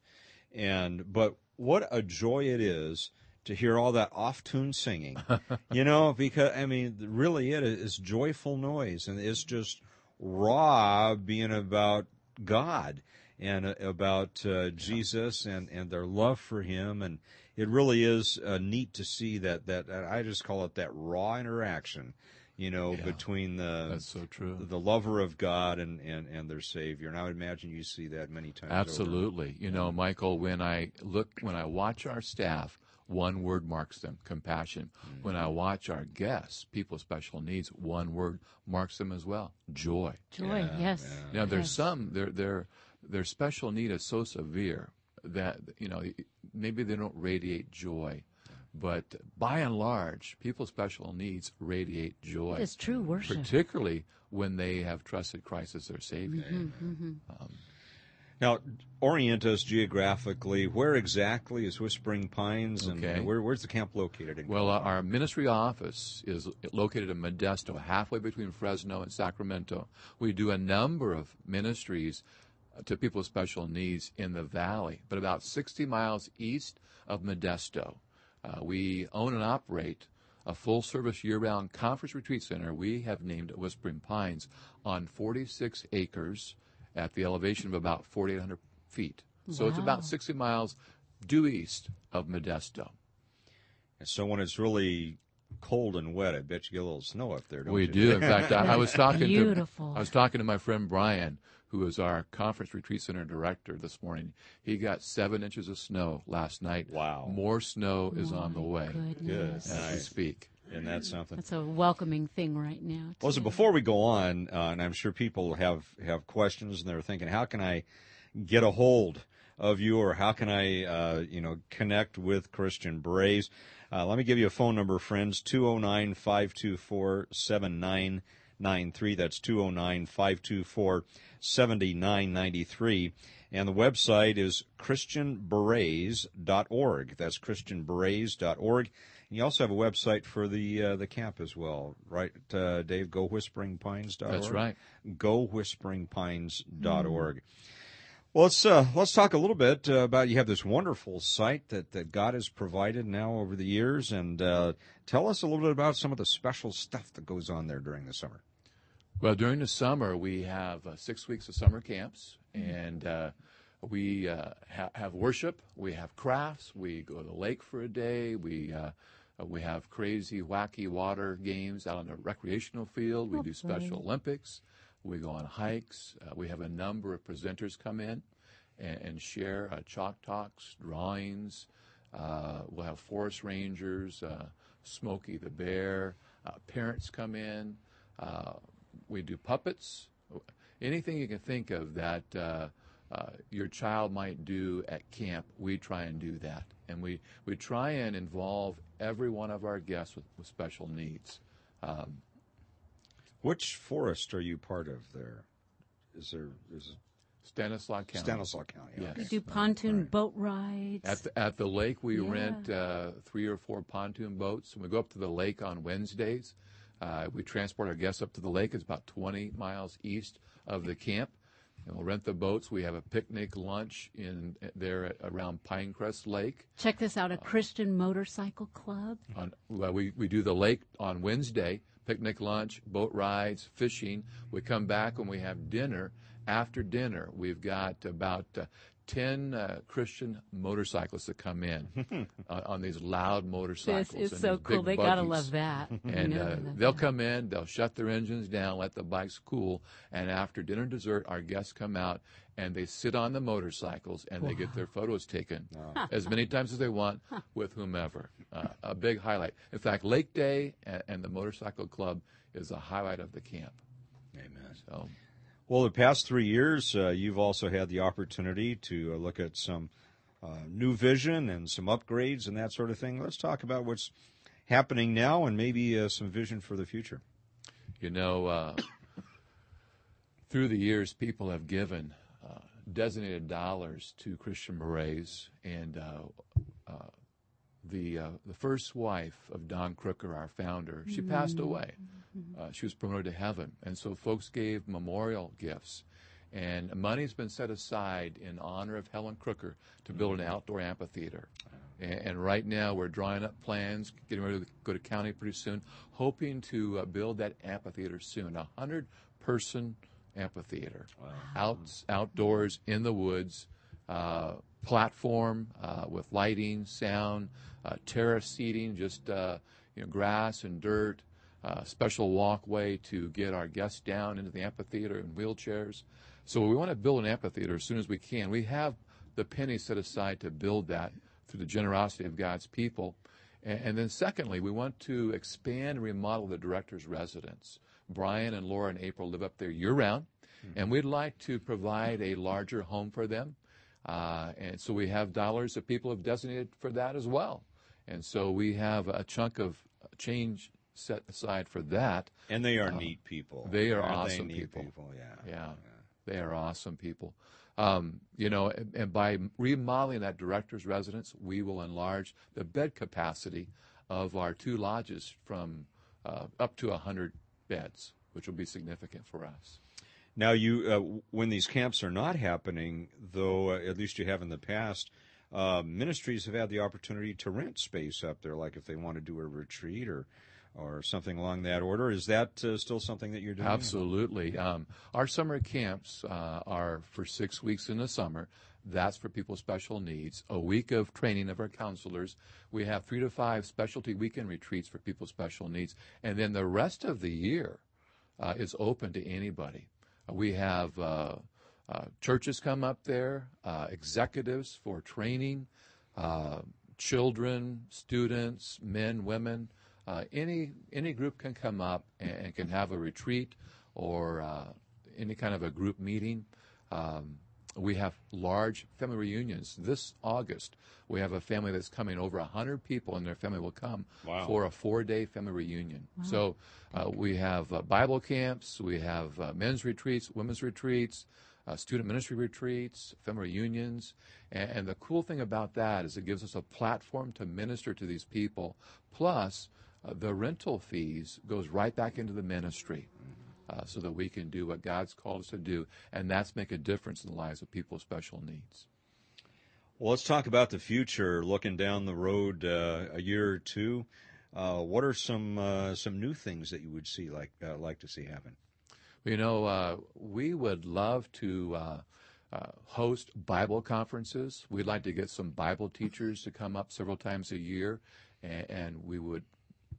Speaker 1: And but what a joy it is to hear all that off tune singing, you know, because I mean, really, it is joyful noise, and it's just raw being about God and uh, about uh, Jesus and and their love for Him, and it really is uh, neat to see that that I just call it that raw interaction, you know,
Speaker 6: Yeah.
Speaker 1: between the
Speaker 6: That's so true.
Speaker 1: the lover of God and, and, and their Savior. And I would imagine you see that many times. over.
Speaker 6: Absolutely. You know, Michael, when I look, when I watch our staff, one word marks them compassion. When I watch our guests, people with special needs, one word marks them as well joy.
Speaker 2: Joy, yes.
Speaker 6: Now, there's
Speaker 2: yes.
Speaker 6: some, their, their, their special need is so severe that, you know, maybe they don't radiate joy. But by and large, people's special needs radiate joy.
Speaker 2: It is true worship.
Speaker 6: Particularly when they have trusted Christ as their Savior.
Speaker 2: Mm-hmm,
Speaker 1: Now, orient us geographically. Where exactly is Whispering Pines, and
Speaker 6: Okay.
Speaker 1: where, where's the camp located? In
Speaker 6: Well, uh, our ministry office is located in Modesto, halfway between Fresno and Sacramento. We do a number of ministries to people with special needs in the valley, but about 60 miles east of Modesto. Uh, we own and operate a full service year round conference retreat center we have named Whispering Pines on 46 acres at the elevation of about 4,800 feet. So it's about 60 miles due east of Modesto.
Speaker 1: And so when it's really cold and wet, I bet you get a little snow up there, don't
Speaker 6: We
Speaker 1: you?
Speaker 6: do. In fact, I, I was talking
Speaker 2: Beautiful.
Speaker 6: to I was talking to my friend Brian, who is our conference retreat center director this morning. He got seven inches of snow last night.
Speaker 1: Wow.
Speaker 6: More snow is on the way
Speaker 2: Goodness.
Speaker 6: as we speak.
Speaker 1: and that's something.
Speaker 2: That's a welcoming thing right now.
Speaker 1: Well, so before we go on, uh, and I'm sure people have, have questions and they're thinking, how can I get a hold of you or how can I, uh, you know, connect with Christian Berets? Uh, let me give you a phone number, friends, 209-524-7993. That's 209-524-7993. And the website is christianberets.org. That's christianberets.org. And you also have a website for the uh, the camp as well, right, uh, Dave? GoWhisperingPines.org.
Speaker 6: That's right.
Speaker 1: GoWhisperingPines.org. Well, let's uh, let's talk a little bit uh, about you have this wonderful site that, that God has provided now over the years, and uh, tell us a little bit about some of the special stuff that goes on there during the summer.
Speaker 6: Well, during the summer, we have uh, six weeks of summer camps, and uh, we uh, ha- have worship. We have crafts. We go to the lake for a day. We uh, we have crazy, wacky water games out on the recreational field. We do Special Olympics. We go on hikes. Uh, we have a number of presenters come in and, and share uh, chalk talks, drawings. Uh, we'll have forest rangers, uh, Smokey the Bear. Uh, parents come in. We do puppets. Anything you can think of that uh, uh, your child might do at camp, we try and do that. And we, we try and involve every one of our guests with, with special needs. Um,
Speaker 1: Which forest are you part of there? Is there is
Speaker 6: Stanislaus County.
Speaker 1: Stanislaus County.
Speaker 6: Yes.
Speaker 1: okay.
Speaker 2: You do pontoon boat rides.
Speaker 6: At the, at the lake, we
Speaker 2: Yeah.
Speaker 6: rent uh, three or four pontoon boats, and we go up to the lake on Wednesdays. Uh, we transport our guests up to the lake. It's about 20 miles east of the camp, and we'll rent the boats. We have a picnic lunch in there at, around Pinecrest Lake.
Speaker 2: Check this out, a Christian motorcycle club.
Speaker 6: On well, we we do the lake on Wednesday, picnic lunch, boat rides, fishing. We come back and we have dinner. After dinner, we've got about uh, 10 uh, Christian motorcyclists that come in uh, on these loud motorcycles.
Speaker 2: This is
Speaker 6: and
Speaker 2: so cool. They gotta love that.
Speaker 6: And
Speaker 2: You know
Speaker 6: uh,
Speaker 2: they love
Speaker 6: they'll
Speaker 2: that.
Speaker 6: come in, they'll shut their engines down, let the bikes cool, and after dinner and dessert, our guests come out and they sit on the motorcycles and they get their photos taken as many times as they want with whomever. Uh, a big highlight. In fact, Lake Day and, and the motorcycle club is a highlight of the camp.
Speaker 1: Amen.
Speaker 6: So
Speaker 1: Well, the past three years, uh, you've also had the opportunity to uh, look at some uh, new vision and some upgrades and that sort of thing. Let's talk about what's happening now and maybe uh, some vision for the future.
Speaker 6: You know, uh, through the years, people have given uh, designated dollars to Christian Berets, and the uh, the first wife of Don Crooker, our founder, she passed away. Uh, she was promoted to heaven, and so folks gave memorial gifts. And money's been set aside in honor of Helen Crooker to build an outdoor amphitheater. And, and right now, we're drawing up plans, getting ready to go to county pretty soon, hoping to uh, build that amphitheater soon. A hundred person amphitheater, out outdoors in the woods, uh, platform uh, with lighting, sound, uh, terrace seating, just uh, you know grass and dirt. Uh, special walkway to get our guests down into the amphitheater in wheelchairs. So we want to build an amphitheater as soon as we can. We have the penny set aside to build that through the generosity of God's people. And, and then secondly, we want to expand and remodel the director's residence. Brian and Laura and April live up there year round, and we'd like to provide a larger home for them. Uh, and so we have dollars that people have designated for that as well. And so we have a chunk of change set aside for that.
Speaker 1: And they are neat people.
Speaker 6: Uh, they are
Speaker 1: Aren't
Speaker 6: awesome
Speaker 1: neat
Speaker 6: people.
Speaker 1: Yeah.
Speaker 6: Yeah, they are awesome people. Um, you know, and, and by remodeling that director's residence, we will enlarge the bed capacity of our two lodges from uh, up to 100 beds, which will be significant for us.
Speaker 1: Now, you uh, when these camps are not happening, though, uh, at least you have in the past, uh, ministries have had the opportunity to rent space up there, like if they want to do a retreat or or something along that order. Is that uh, still something that you're doing?
Speaker 6: Absolutely. Um, our summer camps uh, are for six weeks in the summer. That's for people with special needs. A week of training of our counselors. We have three to five specialty weekend retreats for people with special needs. And then the rest of the year uh, is open to anybody. We have uh, uh, churches come up there, uh, executives for training, uh, children, students, men, women. Any any group can come up and, and can have a retreat or any kind of a group meeting. Um, we have large family reunions this August. We have a family that's coming. Over hundred people and their family will come
Speaker 1: Wow.
Speaker 6: for a four-day family reunion. So uh, we have uh, Bible camps, we have uh, men's retreats, women's retreats, uh, student ministry retreats, family reunions, and, and the cool thing about that is it gives us a platform to minister to these people. Plus, uh, the rental fees goes right back into the ministry. Uh, so that we can do what God's called us to do, and that's make a difference in the lives of people with special needs.
Speaker 1: Well, let's talk about the future. Looking down the road uh, a year or two, uh, what are some uh, some new things that you would see like uh, like to see happen?
Speaker 6: You know, uh, we would love to uh, uh, host Bible conferences. We'd like to get some Bible teachers to come up several times a year, and, and we would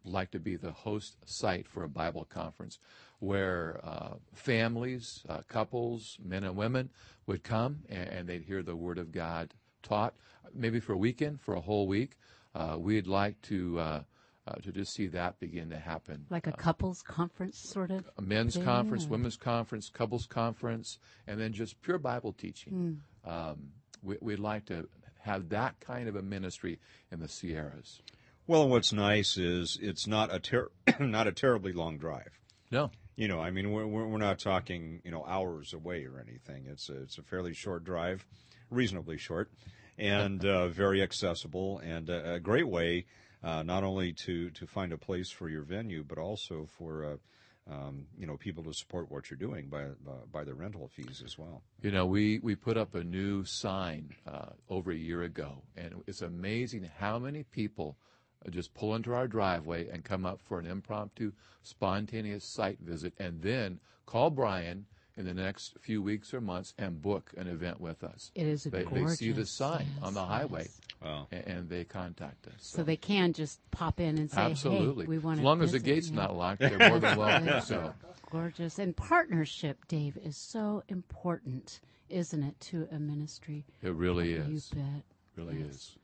Speaker 6: like to be the host site for a Bible conference where uh, families, uh, couples, men and women would come and, and they'd hear the Word of God taught, maybe for a weekend, for a whole week. Uh, we'd like to uh, uh, to just see that begin to happen
Speaker 2: Like a couples conference, sort of.
Speaker 6: a men's
Speaker 2: Yeah.
Speaker 6: conference, women's conference, couples conference, and then just pure Bible teaching. Um, we, we'd like to have that kind of a ministry in the Sierras.
Speaker 1: Well, and what's nice is it's not a ter- not a terribly long drive.
Speaker 6: No,
Speaker 1: You know, I mean, we're we're not talking you know hours away or anything. It's a, it's a fairly short drive, reasonably short, and uh, very accessible and a, a great way uh, not only to to find a place for your venue, but also for uh, um, you know people to support what you're doing by by, by the rental fees as well.
Speaker 6: You know, we, we put up a new sign uh, over a year ago, and it's amazing how many people uh, Uh, just pull into our driveway and come up for an impromptu, spontaneous site visit, and then call Brian in the next few weeks or months and book an event with us.
Speaker 2: It is a
Speaker 6: They, they see the
Speaker 2: gorgeous,
Speaker 6: sign on the highway,
Speaker 2: yes.
Speaker 6: And, and they contact us.
Speaker 2: So they can just pop in and say,
Speaker 6: Absolutely.
Speaker 2: "Hey, we want to."
Speaker 6: as
Speaker 2: to."
Speaker 6: long as the gate's
Speaker 2: you."
Speaker 6: not locked, they're more than welcome. So.
Speaker 2: gorgeous and partnership, Dave, is so important, isn't it, to a ministry?
Speaker 6: It really is.
Speaker 2: You bet.
Speaker 6: Really
Speaker 2: Yes.
Speaker 6: is.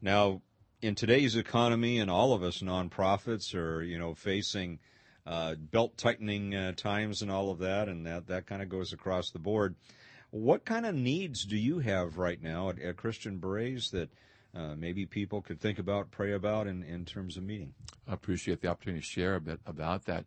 Speaker 1: Now, in today's economy, and all of us nonprofits are, you know, facing uh, belt tightening uh, times and all of that, and that that kind of goes across the board. What kind of needs do you have right now at, at Christian Berets that uh, maybe people could think about, pray about, in, in terms of meeting?
Speaker 6: I appreciate the opportunity to share a bit about that.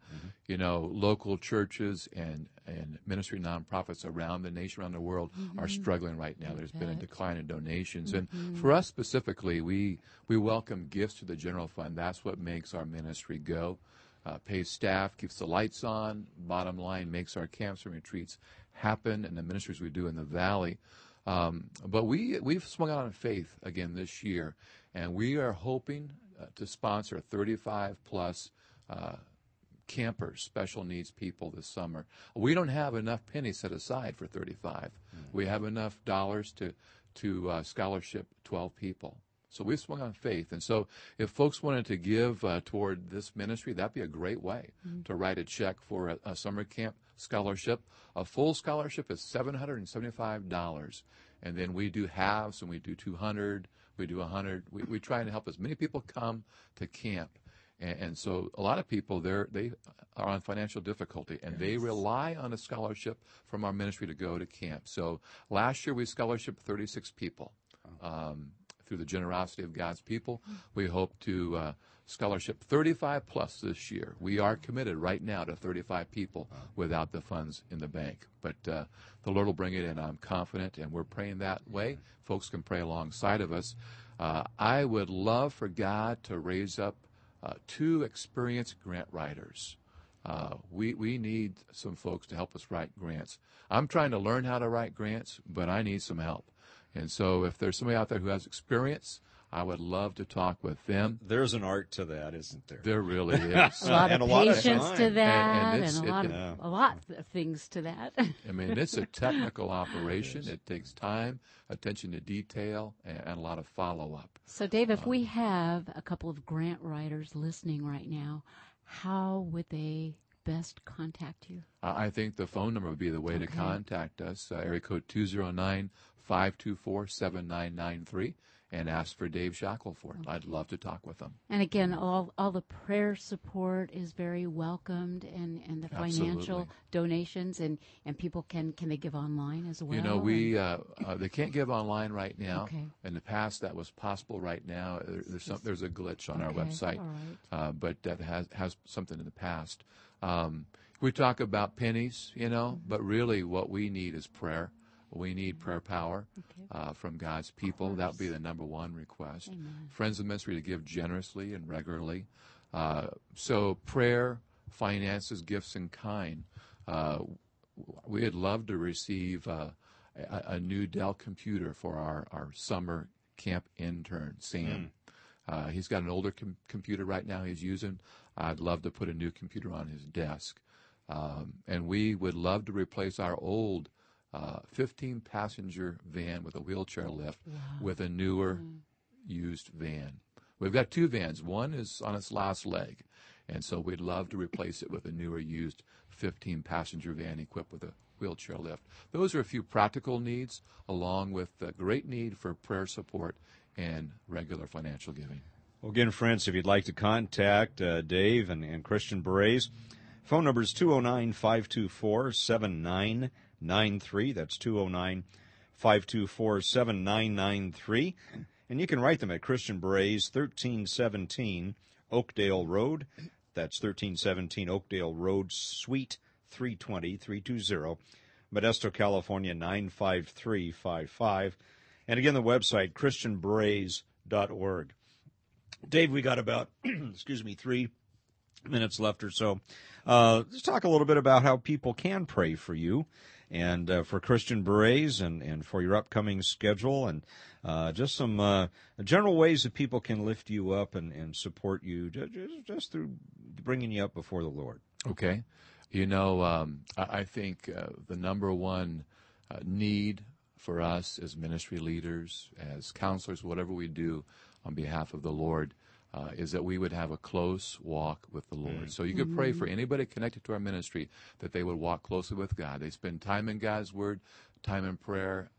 Speaker 6: You know, local churches and, and ministry nonprofits around the nation, around the world, are struggling right now. There's been a decline in donations, and for us specifically, we we welcome gifts to the general fund. That's what makes our ministry go. Uh, pays staff, keeps the lights on. Bottom line, makes our camps and retreats happen, and the ministries we do in the valley. Um, but we we've swung out on faith again this year, and we are hoping uh, to sponsor 35 plus uh, campers, special needs people this summer. We don't have enough pennies set aside for 35. We have enough dollars to to uh, scholarship 12 people. So we've swung on faith, and so if folks wanted to give uh, toward this ministry, that'd be a great way to write a check for a, a summer camp scholarship. A full scholarship is seven hundred and seventy-five dollars, and then we do halves, and we do two hundred, we do a hundred. We, we try and help as many people come to camp, and, and so a lot of people they're they are on financial difficulty, and they rely on a scholarship from our ministry to go to camp. So last year we scholarship thirty-six people. Um, through the generosity of God's people. We hope to uh, scholarship 35 plus this year. We are committed right now to 35 people without the funds in the bank. But uh, the Lord will bring it in, I'm confident, and we're praying that way. Folks can pray alongside of us. Uh, I would love for God to raise up uh, two experienced grant writers. Uh, we, we need some folks to help us write grants. I'm trying to learn how to write grants, but I need some help. And so if there's somebody out there who has experience, I would love to talk with them.
Speaker 1: There's an art to that, isn't there?
Speaker 6: There really is.
Speaker 2: A lot
Speaker 1: And
Speaker 2: of
Speaker 1: a lot of
Speaker 2: patience to that,
Speaker 6: and
Speaker 2: and,
Speaker 6: it's-
Speaker 2: a
Speaker 6: it-
Speaker 2: lot
Speaker 1: Yeah.
Speaker 2: of a lot of things to that.
Speaker 6: I mean, it's a technical operation. It takes time, attention to detail, and, and a lot of follow up.
Speaker 2: so, Dave, if we have a couple of grant writers listening right now, how would they best contact you?
Speaker 6: I I think the phone number would be the way to contact us. Uh, area code 209 524 7993 and ask for Dave Shackelford. I'd love to talk with them.
Speaker 2: And again, all all the prayer support is very welcomed, and, and the financial
Speaker 6: Absolutely.
Speaker 2: donations, and, and people can can they give online as well?
Speaker 6: You know, we uh, uh, they can't give online right now.
Speaker 2: Okay.
Speaker 6: In the past, that was possible. Right now, there, there's some, there's a glitch on our website,
Speaker 2: right.
Speaker 6: uh, but that has has something in the past. Um, we talk about pennies, you know,
Speaker 2: Mm-hmm.
Speaker 6: but really, what we need is prayer. We need prayer power uh, from God's people. That would be the number one request. Friends of the Ministry to give generously and regularly. Uh, so prayer, finances, gifts in kind. Uh, we'd love to receive uh, a, a new Dell computer for our, our summer camp intern, Sam. Uh, he's got an older com- computer right now he's using. I'd love to put a new computer on his desk. Um, and we would love to replace our old uh, 15 passenger van with a wheelchair lift with a newer used van. We've got two vans. One is on its last leg. And so we'd love to replace it with a newer used 15 passenger van equipped with a wheelchair lift. Those are a few practical needs, along with the great need for prayer support and regular financial giving.
Speaker 1: Well, again, friends, if you'd like to contact uh, Dave and, and Christian Berets, phone number is 209 524 7993. That's 209 524 7993. And you can write them at Christian Berets, 1317 Oakdale Road, That's 1317 Oakdale Road, Suite 320 320, Modesto, California 95355. And again, the website, christianberets.org. Dave, we got about, excuse me, three minutes left or so. Uh, let's talk a little bit about how people can pray for you and uh, for Christian Berets and, and for your upcoming schedule and uh, just some uh, general ways that people can lift you up and, and support you just, just through bringing you up before the Lord.
Speaker 6: Okay. You know, um, I, I think uh, the number one uh, need for us as ministry leaders, as counselors, whatever we do on behalf of the Lord, uh, is that we would have a close walk with the Lord. So you could pray for anybody connected to our ministry that they would walk closely with God. They spend time in God's Word, time in prayer,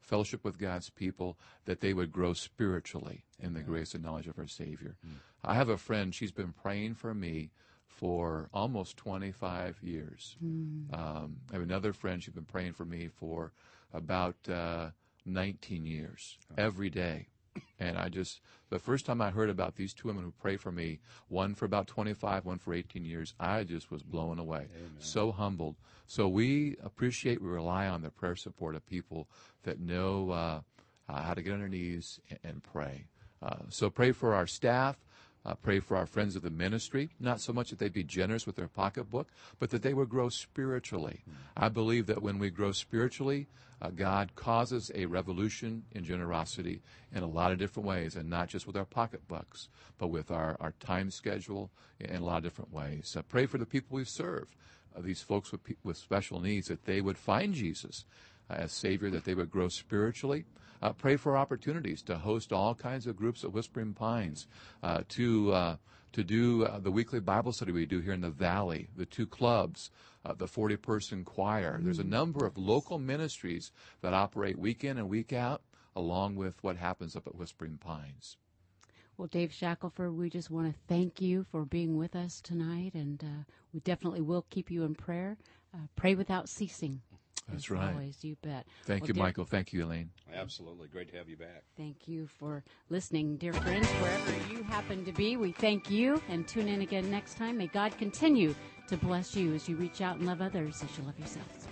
Speaker 6: fellowship with God's people, that they would grow spiritually in the grace and knowledge of our Savior. I have a friend, she's been praying for me for almost 25 years. Um, I have another friend, she's been praying for me for about uh, 19 years, every day. And I just, the first time I heard about these two women who pray for me, one for about 25, one for 18 years, I just was blown away. So humbled. So we appreciate, we rely on the prayer support of people that know uh, uh, how to get on their knees and, and pray. Uh, so pray for our staff. Uh, pray for our friends of the ministry, not so much that they'd be generous with their pocketbook, but that they would grow spiritually. I believe that when we grow spiritually, uh, God causes a revolution in generosity in a lot of different ways, and not just with our pocketbooks, but with our, our time schedule in a lot of different ways. Pray for the people we serve, uh, these folks with, with special needs, that they would find Jesus uh, as Savior, that they would grow spiritually. Uh, pray for opportunities to host all kinds of groups at Whispering Pines, uh, to uh, to do uh, the weekly Bible study we do here in the Valley, the two clubs, uh, the 40 person choir. There's a number of local ministries that operate week in and week out, along with what happens up at Whispering Pines.
Speaker 2: Well, Dave Shackelford, we just want to thank you for being with us tonight, and uh, we definitely will keep you in prayer. Uh, pray without ceasing.
Speaker 6: That's
Speaker 2: As
Speaker 6: right.
Speaker 2: Always, you bet.
Speaker 6: Thank
Speaker 2: well,
Speaker 6: you,
Speaker 2: dear,
Speaker 6: Michael. Thank you, Elaine.
Speaker 1: Absolutely. Great to have you back.
Speaker 2: Thank you for listening, dear friends, wherever you happen to be. We thank you and tune in again next time. May God continue to bless you as you reach out and love others as you love yourselves.